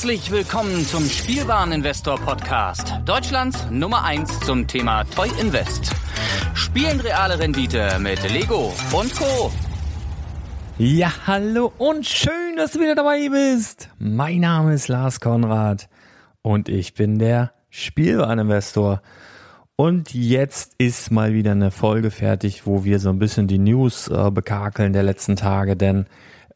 Herzlich willkommen zum Spielwareninvestor Podcast, Deutschlands Nummer 1 zum Thema Toy Invest. Spielen reale Rendite mit Lego und Co. Ja, hallo und schön, dass du wieder dabei bist. Mein Name ist Lars Konrad und ich bin der Spielwareninvestor. Und jetzt ist mal wieder eine Folge fertig, wo wir so ein bisschen die News äh, bekakeln der letzten Tage, denn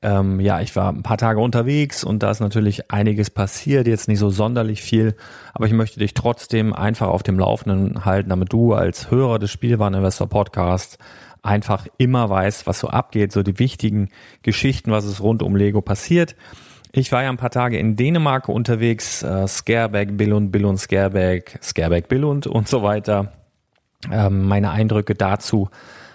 ähm, ja, ich war ein paar Tage unterwegs und da ist natürlich einiges passiert, jetzt nicht so sonderlich viel, aber ich möchte dich trotzdem einfach auf dem Laufenden halten, damit du als Hörer des Spielwareninvestor Podcasts einfach immer weißt, was so abgeht, so die wichtigen Geschichten, was es rund um Lego passiert. Ich war ja ein paar Tage in Dänemark unterwegs, äh, Scareback, Billund, Billund, Scareback, Scareback, Billund und so weiter. Ähm, meine Eindrücke dazu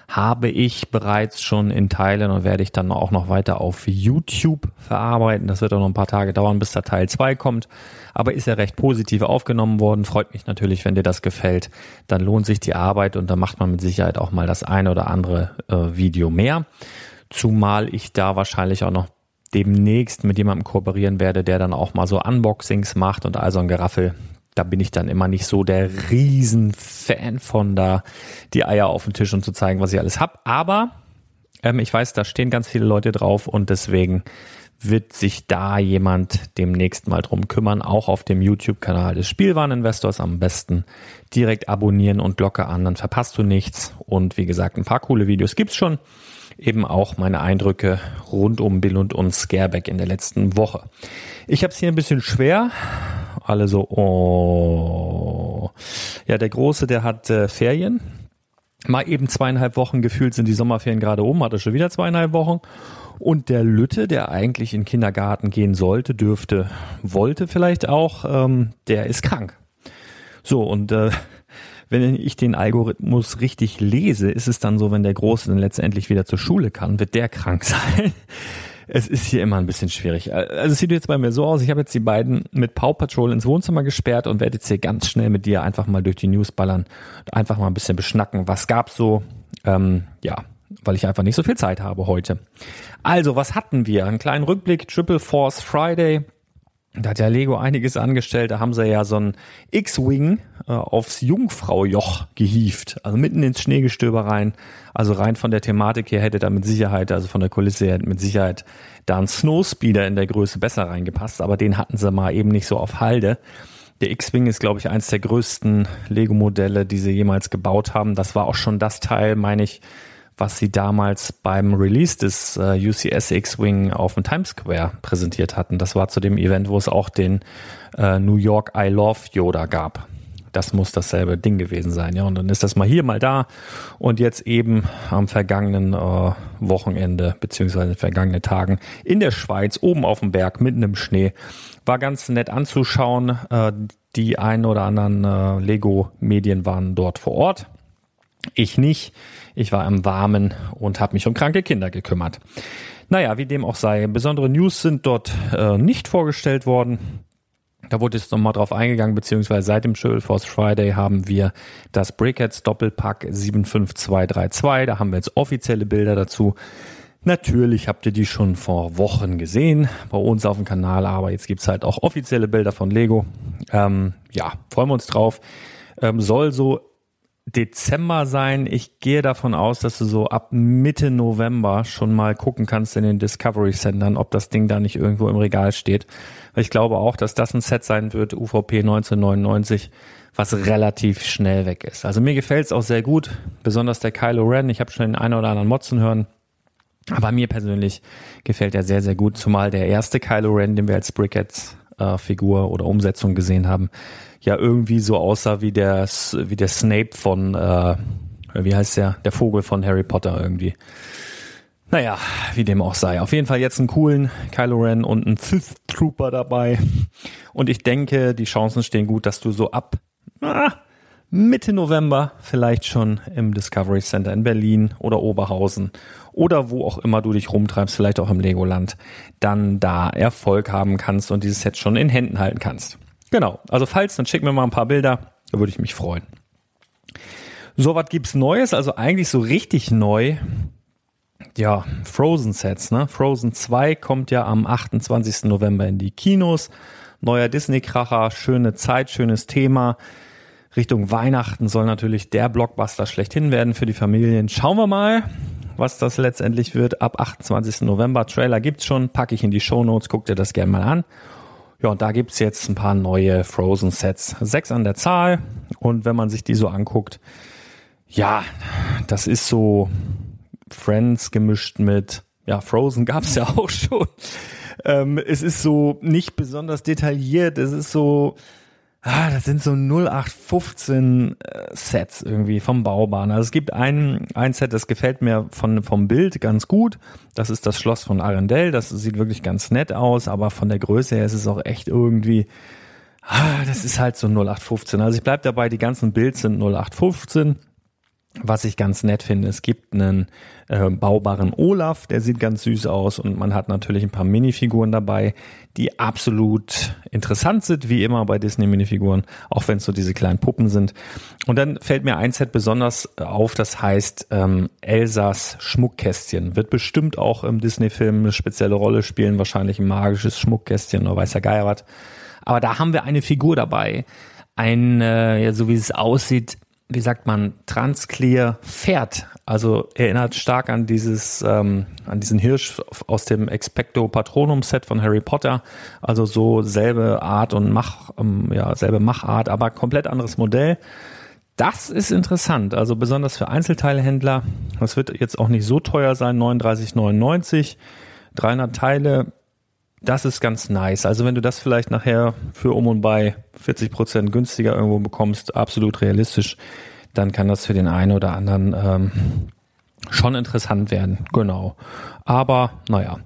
habe ich bereits schon in Teilen und werde ich dann auch noch weiter auf YouTube verarbeiten. Das wird auch noch ein paar Tage dauern, bis da Teil 2 kommt. Aber ist ja recht positiv aufgenommen worden. Freut mich natürlich, wenn dir das gefällt. Dann lohnt sich die Arbeit und dann macht man mit Sicherheit auch mal das eine oder andere äh, Video mehr. Zumal ich da wahrscheinlich auch noch demnächst mit jemandem kooperieren werde, der dann auch mal so Unboxings macht und also ein Geraffel da bin ich dann immer nicht so der Riesenfan von da die Eier auf den Tisch und zu zeigen, was ich alles hab. Aber ähm, ich weiß, da stehen ganz viele Leute drauf und deswegen wird sich da jemand demnächst mal drum kümmern, auch auf dem YouTube-Kanal des Spielwareninvestors am besten direkt abonnieren und Glocke an, dann verpasst du nichts. Und wie gesagt, ein paar coole Videos gibt's schon. Eben auch meine Eindrücke rund um Bill und uns Scareback in der letzten Woche. Ich habe es hier ein bisschen schwer, alle so, oh. Ja, der Große, der hat äh, Ferien. Mal eben zweieinhalb Wochen gefühlt sind die Sommerferien gerade oben, hatte schon wieder zweieinhalb Wochen. Und der Lütte, der eigentlich in den Kindergarten gehen sollte, dürfte, wollte vielleicht auch, ähm, der ist krank. So, und äh, wenn ich den Algorithmus richtig lese, ist es dann so, wenn der Große dann letztendlich wieder zur Schule kann, wird der krank sein es ist hier immer ein bisschen schwierig. Also es sieht jetzt bei mir so aus, ich habe jetzt die beiden mit Paw Patrol ins Wohnzimmer gesperrt und werde jetzt hier ganz schnell mit dir einfach mal durch die News ballern und einfach mal ein bisschen beschnacken, was gab's so, ähm, ja, weil ich einfach nicht so viel Zeit habe heute. Also, was hatten wir? Einen kleinen Rückblick, Triple Force Friday. Da hat ja Lego einiges angestellt. Da haben sie ja so ein X-Wing äh, aufs Jungfraujoch gehieft. Also mitten ins Schneegestöber rein. Also rein von der Thematik her hätte da mit Sicherheit, also von der Kulisse her mit Sicherheit da ein Snowspeeder in der Größe besser reingepasst. Aber den hatten sie mal eben nicht so auf Halde. Der X-Wing ist, glaube ich, eins der größten Lego-Modelle, die sie jemals gebaut haben. Das war auch schon das Teil, meine ich, was sie damals beim Release des äh, UCS X-Wing auf dem Times Square präsentiert hatten. Das war zu dem Event, wo es auch den äh, New York I Love Yoda gab. Das muss dasselbe Ding gewesen sein, ja. Und dann ist das mal hier, mal da. Und jetzt eben am vergangenen äh, Wochenende, beziehungsweise vergangenen Tagen in der Schweiz, oben auf dem Berg, mitten im Schnee. War ganz nett anzuschauen. Äh, die ein oder anderen äh, Lego-Medien waren dort vor Ort. Ich nicht. Ich war im Warmen und habe mich um kranke Kinder gekümmert. Naja, wie dem auch sei, besondere News sind dort äh, nicht vorgestellt worden. Da wurde jetzt nochmal drauf eingegangen, beziehungsweise seit dem Chill Force Friday haben wir das Brickheads Doppelpack 75232. Da haben wir jetzt offizielle Bilder dazu. Natürlich habt ihr die schon vor Wochen gesehen bei uns auf dem Kanal, aber jetzt gibt's halt auch offizielle Bilder von Lego. Ähm, ja, freuen wir uns drauf. Ähm, soll so Dezember sein. Ich gehe davon aus, dass du so ab Mitte November schon mal gucken kannst in den Discovery Centern, ob das Ding da nicht irgendwo im Regal steht. Ich glaube auch, dass das ein Set sein wird, UVP 1999, was relativ schnell weg ist. Also mir gefällt es auch sehr gut, besonders der Kylo Ren. Ich habe schon den einen oder anderen Motzen hören. Aber mir persönlich gefällt er sehr, sehr gut, zumal der erste Kylo Ren, den wir als Brickheads Figur oder Umsetzung gesehen haben, ja irgendwie so aussah wie der, wie der Snape von, äh, wie heißt der, der Vogel von Harry Potter irgendwie. Naja, wie dem auch sei. Auf jeden Fall jetzt einen coolen Kylo Ren und einen Sith Trooper dabei. Und ich denke, die Chancen stehen gut, dass du so ab ah, Mitte November vielleicht schon im Discovery Center in Berlin oder Oberhausen oder wo auch immer du dich rumtreibst, vielleicht auch im Legoland, dann da Erfolg haben kannst und dieses Set schon in Händen halten kannst. Genau. Also falls, dann schick mir mal ein paar Bilder. Da würde ich mich freuen. So, was gibt's Neues? Also eigentlich so richtig neu. Ja, Frozen Sets, ne? Frozen 2 kommt ja am 28. November in die Kinos. neuer Disney-Kracher, schöne Zeit, schönes Thema. Richtung Weihnachten soll natürlich der Blockbuster schlechthin werden für die Familien. Schauen wir mal, was das letztendlich wird. Ab 28. November. Trailer gibt's schon, packe ich in die Show Notes, guck dir das gerne mal an. Ja, und da gibt's jetzt ein paar neue Frozen-Sets. Sechs an der Zahl. Und wenn man sich die so anguckt, ja, das ist so Friends gemischt mit, ja, Frozen gab's ja auch schon. Ähm, es ist so nicht besonders detailliert. Es ist so, Ah, das sind so 0815 äh, Sets irgendwie vom Baubahn. Also es gibt ein, ein Set, das gefällt mir von, vom Bild ganz gut. Das ist das Schloss von Arendelle. Das sieht wirklich ganz nett aus, aber von der Größe her ist es auch echt irgendwie, ah, das ist halt so 0815. Also ich bleib dabei, die ganzen Bilds sind 0815. Was ich ganz nett finde, es gibt einen äh, baubaren Olaf, der sieht ganz süß aus und man hat natürlich ein paar Minifiguren dabei, die absolut interessant sind, wie immer bei Disney-Minifiguren, auch wenn es so diese kleinen Puppen sind. Und dann fällt mir ein Set besonders auf, das heißt ähm, Elsas Schmuckkästchen. Wird bestimmt auch im Disney-Film eine spezielle Rolle spielen, wahrscheinlich ein magisches Schmuckkästchen oder weiß der Geier was. Aber da haben wir eine Figur dabei, ein, äh, ja, so wie es aussieht, wie sagt man, Transclear Pferd. Also erinnert stark an dieses, ähm, an diesen Hirsch aus dem Expecto Patronum Set von Harry Potter. Also so selbe Art und Mach, ähm, ja, selbe Machart, aber komplett anderes Modell. Das ist interessant, also besonders für Einzelteilhändler. Das wird jetzt auch nicht so teuer sein, 39,99. 300 Teile, das ist ganz nice. Also wenn du das vielleicht nachher für um und bei 40 Prozent günstiger irgendwo bekommst, absolut realistisch, dann kann das für den einen oder anderen ähm, schon interessant werden. Genau. Aber naja,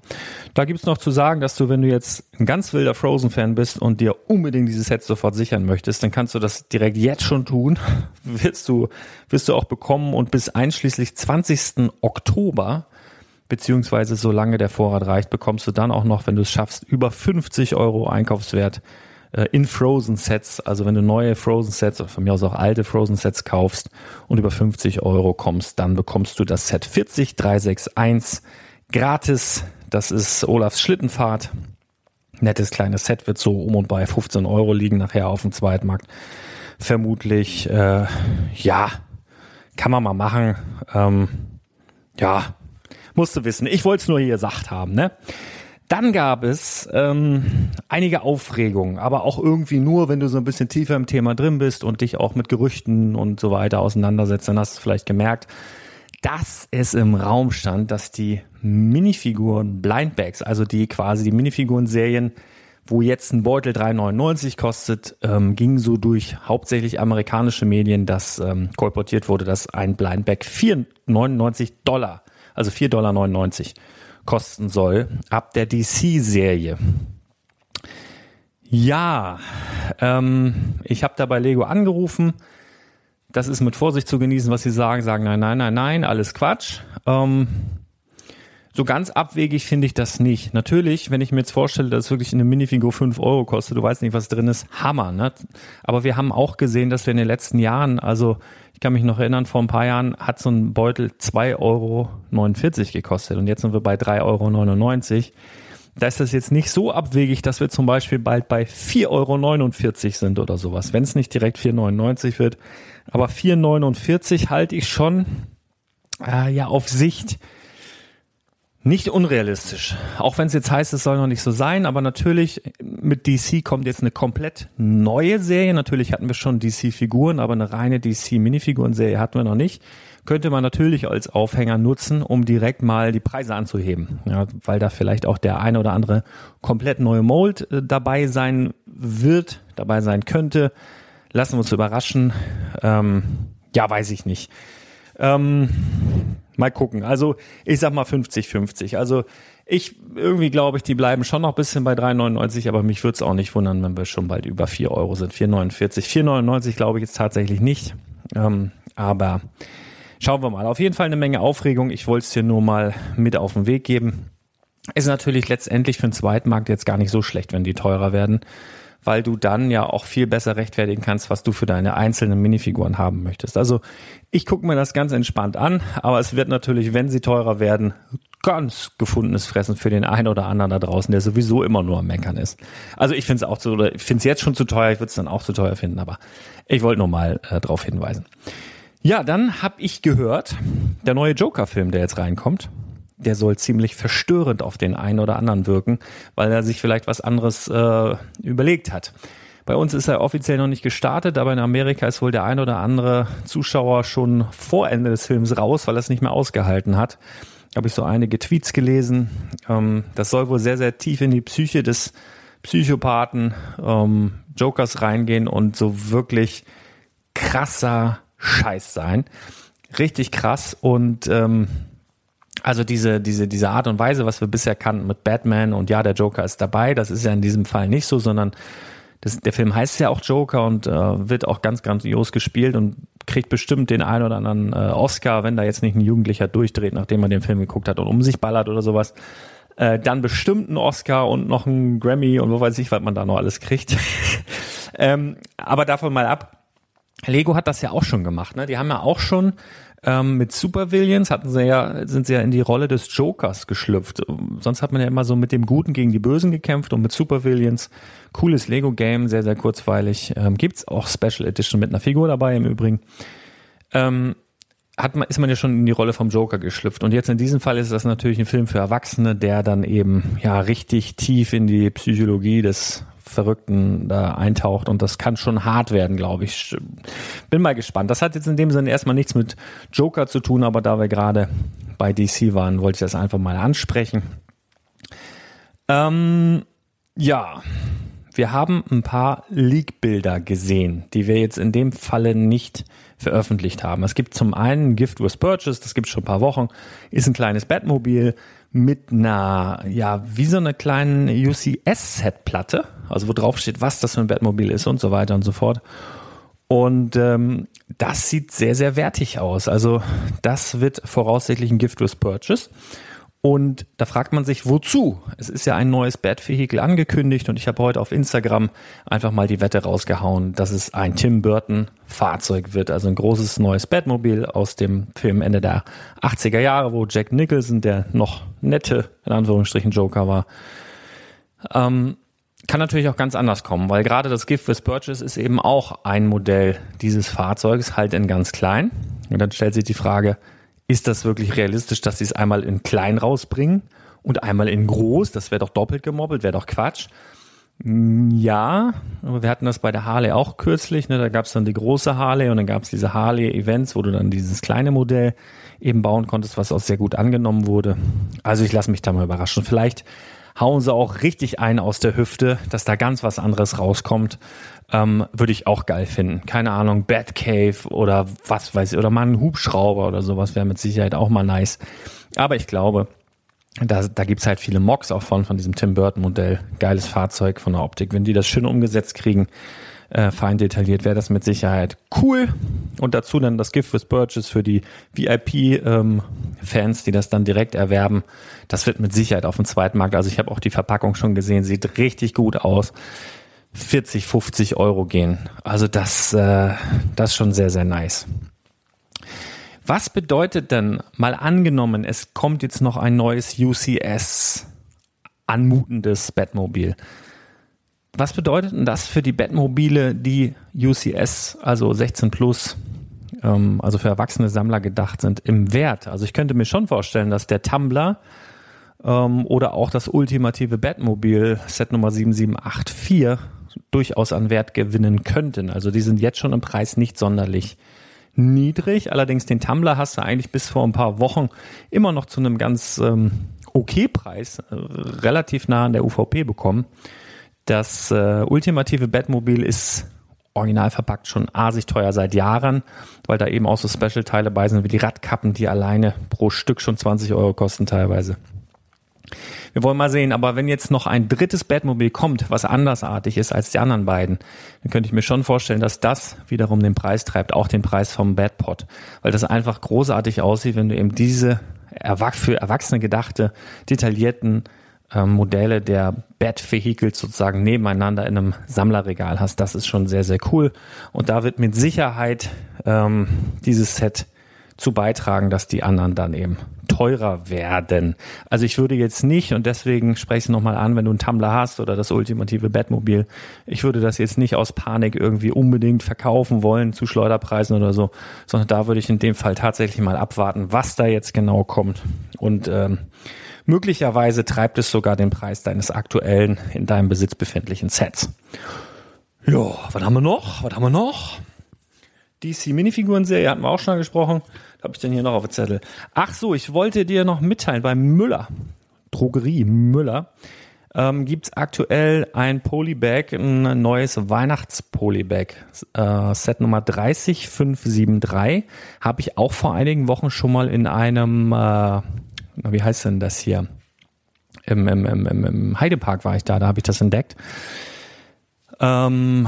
da gibt's noch zu sagen, dass du, wenn du jetzt ein ganz wilder Frozen-Fan bist und dir unbedingt dieses Set sofort sichern möchtest, dann kannst du das direkt jetzt schon tun. wirst du, wirst du auch bekommen und bis einschließlich 20. Oktober beziehungsweise solange der Vorrat reicht, bekommst du dann auch noch, wenn du es schaffst, über 50 Euro Einkaufswert äh, in Frozen Sets. Also wenn du neue Frozen Sets oder von mir aus auch alte Frozen Sets kaufst und über 50 Euro kommst, dann bekommst du das Set 40361 gratis. Das ist Olafs Schlittenfahrt. Nettes kleines Set wird so um und bei 15 Euro liegen nachher auf dem Zweitmarkt. Vermutlich, äh, ja, kann man mal machen. Ähm, ja, musst du wissen. Ich wollte es nur hier gesagt haben, ne? Dann gab es ähm, einige Aufregungen, aber auch irgendwie nur, wenn du so ein bisschen tiefer im Thema drin bist und dich auch mit Gerüchten und so weiter auseinandersetzt, dann hast du vielleicht gemerkt, dass es im Raum stand, dass die Minifiguren Blindbags, also die quasi die Minifiguren-Serien, wo jetzt ein Beutel 3,99 kostet, ähm, ging so durch hauptsächlich amerikanische Medien, dass ähm, kolportiert wurde, dass ein Blindbag 4,99 Dollar also 4,99 Dollar kosten soll, ab der DC-Serie. Ja, ähm, ich habe da bei Lego angerufen. Das ist mit Vorsicht zu genießen, was sie sagen. Sagen nein, nein, nein, nein, alles Quatsch. Ähm, so ganz abwegig finde ich das nicht. Natürlich, wenn ich mir jetzt vorstelle, dass wirklich eine Minifigur 5 Euro kostet, du weißt nicht, was drin ist, Hammer. Ne? Aber wir haben auch gesehen, dass wir in den letzten Jahren, also ich kann mich noch erinnern, vor ein paar Jahren hat so ein Beutel 2,49 Euro gekostet und jetzt sind wir bei 3,99 Euro. Da ist das jetzt nicht so abwegig, dass wir zum Beispiel bald bei 4,49 Euro sind oder sowas, wenn es nicht direkt 4,99 wird. Aber 4,49 halte ich schon äh, ja auf Sicht nicht unrealistisch. Auch wenn es jetzt heißt, es soll noch nicht so sein, aber natürlich mit DC kommt jetzt eine komplett neue Serie. Natürlich hatten wir schon DC-Figuren, aber eine reine DC-Minifiguren-Serie hatten wir noch nicht. Könnte man natürlich als Aufhänger nutzen, um direkt mal die Preise anzuheben. Ja, weil da vielleicht auch der eine oder andere komplett neue Mold äh, dabei sein wird, dabei sein könnte. Lassen wir uns überraschen. Ähm, ja, weiß ich nicht. Ähm, Mal gucken. Also ich sag mal 50-50. Also ich irgendwie glaube ich, die bleiben schon noch ein bisschen bei 3,99, aber mich würde es auch nicht wundern, wenn wir schon bald über 4 Euro sind. 4,49. 4,99 glaube ich jetzt tatsächlich nicht. Ähm, aber schauen wir mal. Auf jeden Fall eine Menge Aufregung. Ich wollte es dir nur mal mit auf den Weg geben. Ist natürlich letztendlich für den Zweitmarkt jetzt gar nicht so schlecht, wenn die teurer werden weil du dann ja auch viel besser rechtfertigen kannst, was du für deine einzelnen Minifiguren haben möchtest. Also ich gucke mir das ganz entspannt an, aber es wird natürlich, wenn sie teurer werden, ganz gefundenes Fressen für den einen oder anderen da draußen, der sowieso immer nur am Meckern ist. Also ich finde es auch zu, oder ich finde es jetzt schon zu teuer, ich würde es dann auch zu teuer finden, aber ich wollte nur mal äh, darauf hinweisen. Ja, dann habe ich gehört, der neue Joker-Film, der jetzt reinkommt, der soll ziemlich verstörend auf den einen oder anderen wirken, weil er sich vielleicht was anderes äh, überlegt hat. Bei uns ist er offiziell noch nicht gestartet, aber in Amerika ist wohl der ein oder andere Zuschauer schon vor Ende des Films raus, weil er es nicht mehr ausgehalten hat. Habe ich so einige Tweets gelesen. Ähm, das soll wohl sehr, sehr tief in die Psyche des Psychopathen ähm, Jokers reingehen und so wirklich krasser Scheiß sein. Richtig krass und ähm, also diese, diese, diese Art und Weise, was wir bisher kannten mit Batman und ja, der Joker ist dabei, das ist ja in diesem Fall nicht so, sondern das, der Film heißt ja auch Joker und äh, wird auch ganz grandios gespielt und kriegt bestimmt den einen oder anderen äh, Oscar, wenn da jetzt nicht ein Jugendlicher durchdreht, nachdem er den Film geguckt hat und um sich ballert oder sowas. Äh, dann bestimmt einen Oscar und noch einen Grammy und wo weiß ich, was man da noch alles kriegt. ähm, aber davon mal ab. Lego hat das ja auch schon gemacht. Ne? Die haben ja auch schon ähm, mit Supervillains hatten sie ja, sind sie ja in die Rolle des Jokers geschlüpft. Sonst hat man ja immer so mit dem Guten gegen die Bösen gekämpft und mit Supervillains. Cooles Lego-Game, sehr, sehr kurzweilig. Ähm, gibt's auch Special Edition mit einer Figur dabei im Übrigen. Ähm, hat man, ist man ja schon in die Rolle vom Joker geschlüpft. Und jetzt in diesem Fall ist das natürlich ein Film für Erwachsene, der dann eben ja richtig tief in die Psychologie des Verrückten da eintaucht und das kann schon hart werden, glaube ich. Bin mal gespannt. Das hat jetzt in dem Sinne erstmal nichts mit Joker zu tun, aber da wir gerade bei DC waren, wollte ich das einfach mal ansprechen. Ähm, ja, wir haben ein paar Leak-Bilder gesehen, die wir jetzt in dem Falle nicht veröffentlicht haben. Es gibt zum einen Gift was Purchase, das gibt es schon ein paar Wochen, ist ein kleines Batmobil mit einer, ja, wie so eine kleinen UCS-Set-Platte, also wo drauf steht, was das für ein Batmobil ist und so weiter und so fort. Und ähm, das sieht sehr, sehr wertig aus. Also das wird voraussichtlich ein Gift with Purchase. Und da fragt man sich, wozu? Es ist ja ein neues Bat-Vehikel angekündigt und ich habe heute auf Instagram einfach mal die Wette rausgehauen, dass es ein Tim Burton Fahrzeug wird. Also ein großes neues Batmobil aus dem Film Ende der 80er Jahre, wo Jack Nicholson, der noch nette, in Anführungsstrichen, Joker war, ähm, kann natürlich auch ganz anders kommen, weil gerade das Gift with Purchase ist eben auch ein Modell dieses Fahrzeugs, halt in ganz klein. Und dann stellt sich die Frage, ist das wirklich realistisch, dass sie es einmal in klein rausbringen und einmal in groß? Das wäre doch doppelt gemobbelt, wäre doch Quatsch. Mm, ja, aber wir hatten das bei der Harley auch kürzlich. Ne? Da gab es dann die große Harley und dann gab es diese Harley-Events, wo du dann dieses kleine Modell eben bauen konntest, was auch sehr gut angenommen wurde. Also ich lasse mich da mal überraschen. Vielleicht hauen sie auch richtig ein aus der Hüfte, dass da ganz was anderes rauskommt. Ähm, Würde ich auch geil finden. Keine Ahnung, Batcave oder was weiß ich, oder mal ein Hubschrauber oder sowas wäre mit Sicherheit auch mal nice. Aber ich glaube, da, da gibt's halt viele Mocks auch von, von diesem Tim Burton Modell. Geiles Fahrzeug von der Optik. Wenn die das schön umgesetzt kriegen, äh, fein detailliert, wäre das mit Sicherheit cool. Und dazu dann das Gift with Purchase für die VIP-Fans, ähm, die das dann direkt erwerben. Das wird mit Sicherheit auf dem zweiten Markt. Also ich habe auch die Verpackung schon gesehen, sieht richtig gut aus. 40, 50 Euro gehen. Also das, äh, das ist schon sehr, sehr nice. Was bedeutet denn, mal angenommen, es kommt jetzt noch ein neues UCS anmutendes Batmobil? Was bedeutet denn das für die Batmobile, die UCS, also 16 plus, ähm, also für erwachsene Sammler gedacht sind, im Wert? Also ich könnte mir schon vorstellen, dass der Tumblr ähm, oder auch das ultimative Batmobil Set Nummer 7784 durchaus an Wert gewinnen könnten. Also die sind jetzt schon im Preis nicht sonderlich niedrig. Allerdings den Tumblr hast du eigentlich bis vor ein paar Wochen immer noch zu einem ganz ähm, okay Preis, äh, relativ nah an der UVP bekommen. Das äh, ultimative Batmobil ist original verpackt schon asig teuer seit Jahren, weil da eben auch so Special-Teile bei sind wie die Radkappen, die alleine pro Stück schon 20 Euro kosten teilweise. Wir wollen mal sehen, aber wenn jetzt noch ein drittes Batmobil kommt, was andersartig ist als die anderen beiden, dann könnte ich mir schon vorstellen, dass das wiederum den Preis treibt, auch den Preis vom Batpod, weil das einfach großartig aussieht, wenn du eben diese für Erwachsene gedachte, detaillierten ähm, Modelle der Bat-Vehicles sozusagen nebeneinander in einem Sammlerregal hast. Das ist schon sehr, sehr cool. Und da wird mit Sicherheit ähm, dieses Set zu beitragen, dass die anderen dann eben teurer werden. Also ich würde jetzt nicht, und deswegen spreche ich es nochmal an, wenn du einen Tumblr hast oder das ultimative Bettmobil, ich würde das jetzt nicht aus Panik irgendwie unbedingt verkaufen wollen zu Schleuderpreisen oder so, sondern da würde ich in dem Fall tatsächlich mal abwarten, was da jetzt genau kommt. Und ähm, möglicherweise treibt es sogar den Preis deines aktuellen, in deinem Besitz befindlichen Sets. Ja, was haben wir noch? Was haben wir noch? DC Minifiguren-Serie hatten wir auch schon gesprochen. Was habe ich denn hier noch auf dem Zettel? Ach so, ich wollte dir noch mitteilen, bei Müller, Drogerie Müller, ähm, gibt es aktuell ein Polybag, ein neues Weihnachts-Polybag. Äh, Set Nummer 30573. Habe ich auch vor einigen Wochen schon mal in einem, äh, wie heißt denn das hier? Im, im, im, im Heidepark war ich da, da habe ich das entdeckt. Ähm,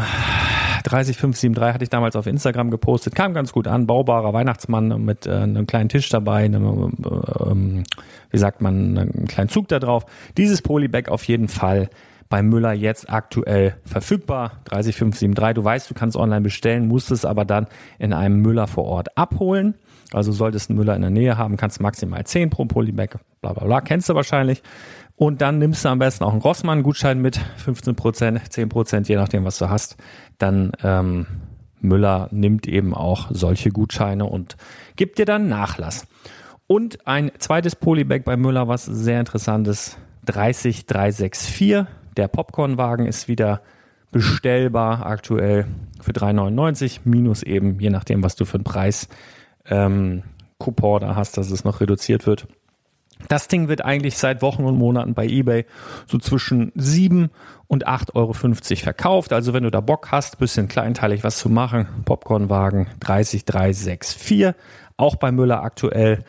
30573 hatte ich damals auf Instagram gepostet, kam ganz gut an. Baubarer Weihnachtsmann mit äh, einem kleinen Tisch dabei, einem, äh, wie sagt man, einem kleinen Zug da drauf. Dieses Polybag auf jeden Fall bei Müller jetzt aktuell verfügbar. 30573. Du weißt, du kannst online bestellen, musst es aber dann in einem Müller vor Ort abholen. Also solltest einen Müller in der Nähe haben, kannst maximal 10 pro Polybag, bla bla bla, kennst du wahrscheinlich. Und dann nimmst du am besten auch einen Rossmann-Gutschein mit, 15 Prozent, 10 Prozent, je nachdem, was du hast. Dann ähm, Müller nimmt eben auch solche Gutscheine und gibt dir dann Nachlass. Und ein zweites Polybag bei Müller, was sehr interessant ist, 30364. Der Popcornwagen ist wieder bestellbar aktuell für 3,99 minus eben, je nachdem, was du für einen Preis ähm, Coupon da hast, dass es noch reduziert wird. Das Ding wird eigentlich seit Wochen und Monaten bei eBay so zwischen 7 und 8,50 Euro verkauft. Also wenn du da Bock hast, bisschen kleinteilig was zu machen, Popcornwagen 30364, auch bei Müller aktuell.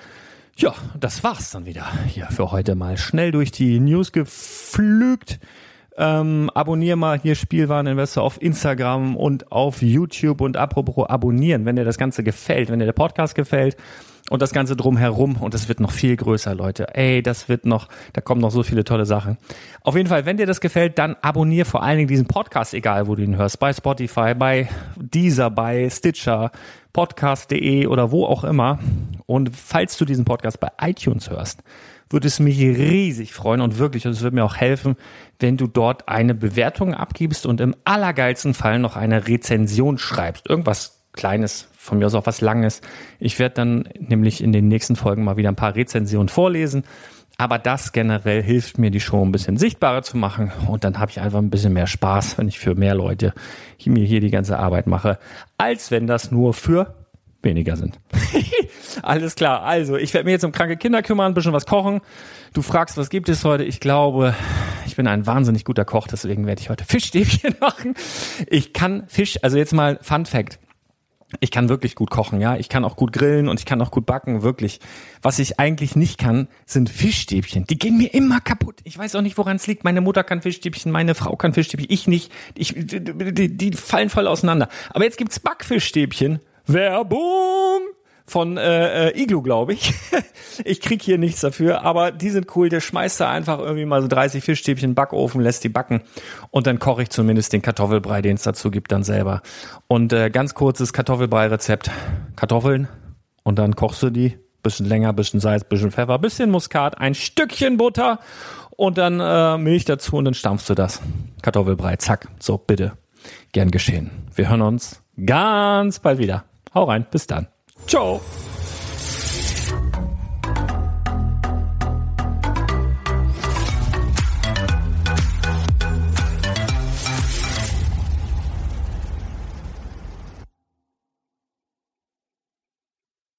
Ja, das war's dann wieder hier für heute mal. Schnell durch die News geflügt. Ähm, abonnier mal hier Spielwareninvestor auf Instagram und auf YouTube und apropos abonnieren, wenn dir das Ganze gefällt, wenn dir der Podcast gefällt, und das Ganze drumherum und es wird noch viel größer, Leute. Ey, das wird noch, da kommen noch so viele tolle Sachen. Auf jeden Fall, wenn dir das gefällt, dann abonnier vor allen Dingen diesen Podcast, egal wo du ihn hörst, bei Spotify, bei Deezer, bei Stitcher, podcast.de oder wo auch immer. Und falls du diesen Podcast bei iTunes hörst, würde es mich riesig freuen und wirklich, und es würde mir auch helfen, wenn du dort eine Bewertung abgibst und im allergeilsten Fall noch eine Rezension schreibst. Irgendwas Kleines, von mir aus auch was Langes. Ich werde dann nämlich in den nächsten Folgen mal wieder ein paar Rezensionen vorlesen. Aber das generell hilft mir, die Show ein bisschen sichtbarer zu machen. Und dann habe ich einfach ein bisschen mehr Spaß, wenn ich für mehr Leute mir hier die ganze Arbeit mache, als wenn das nur für weniger sind. Alles klar. Also, ich werde mir jetzt um kranke Kinder kümmern, ein bisschen was kochen. Du fragst, was gibt es heute? Ich glaube, ich bin ein wahnsinnig guter Koch, deswegen werde ich heute Fischstäbchen machen. Ich kann Fisch, also jetzt mal Fun Fact ich kann wirklich gut kochen, ja. Ich kann auch gut grillen und ich kann auch gut backen, wirklich. Was ich eigentlich nicht kann, sind Fischstäbchen. Die gehen mir immer kaputt. Ich weiß auch nicht, woran es liegt. Meine Mutter kann Fischstäbchen, meine Frau kann Fischstäbchen, ich nicht. Ich, die, die fallen voll auseinander. Aber jetzt gibt's Backfischstäbchen. Werbung! von äh, äh, Iglu, glaube ich. ich krieg hier nichts dafür, aber die sind cool. Der schmeißt da einfach irgendwie mal so 30 Fischstäbchen in den Backofen, lässt die backen und dann koche ich zumindest den Kartoffelbrei, den es dazu gibt, dann selber. Und äh, ganz kurzes Kartoffelbrei-Rezept. Kartoffeln und dann kochst du die. Bisschen länger, bisschen Salz, bisschen Pfeffer, bisschen Muskat, ein Stückchen Butter und dann äh, Milch dazu und dann stampfst du das. Kartoffelbrei, zack. So, bitte. Gern geschehen. Wir hören uns ganz bald wieder. Hau rein, bis dann. Ciao.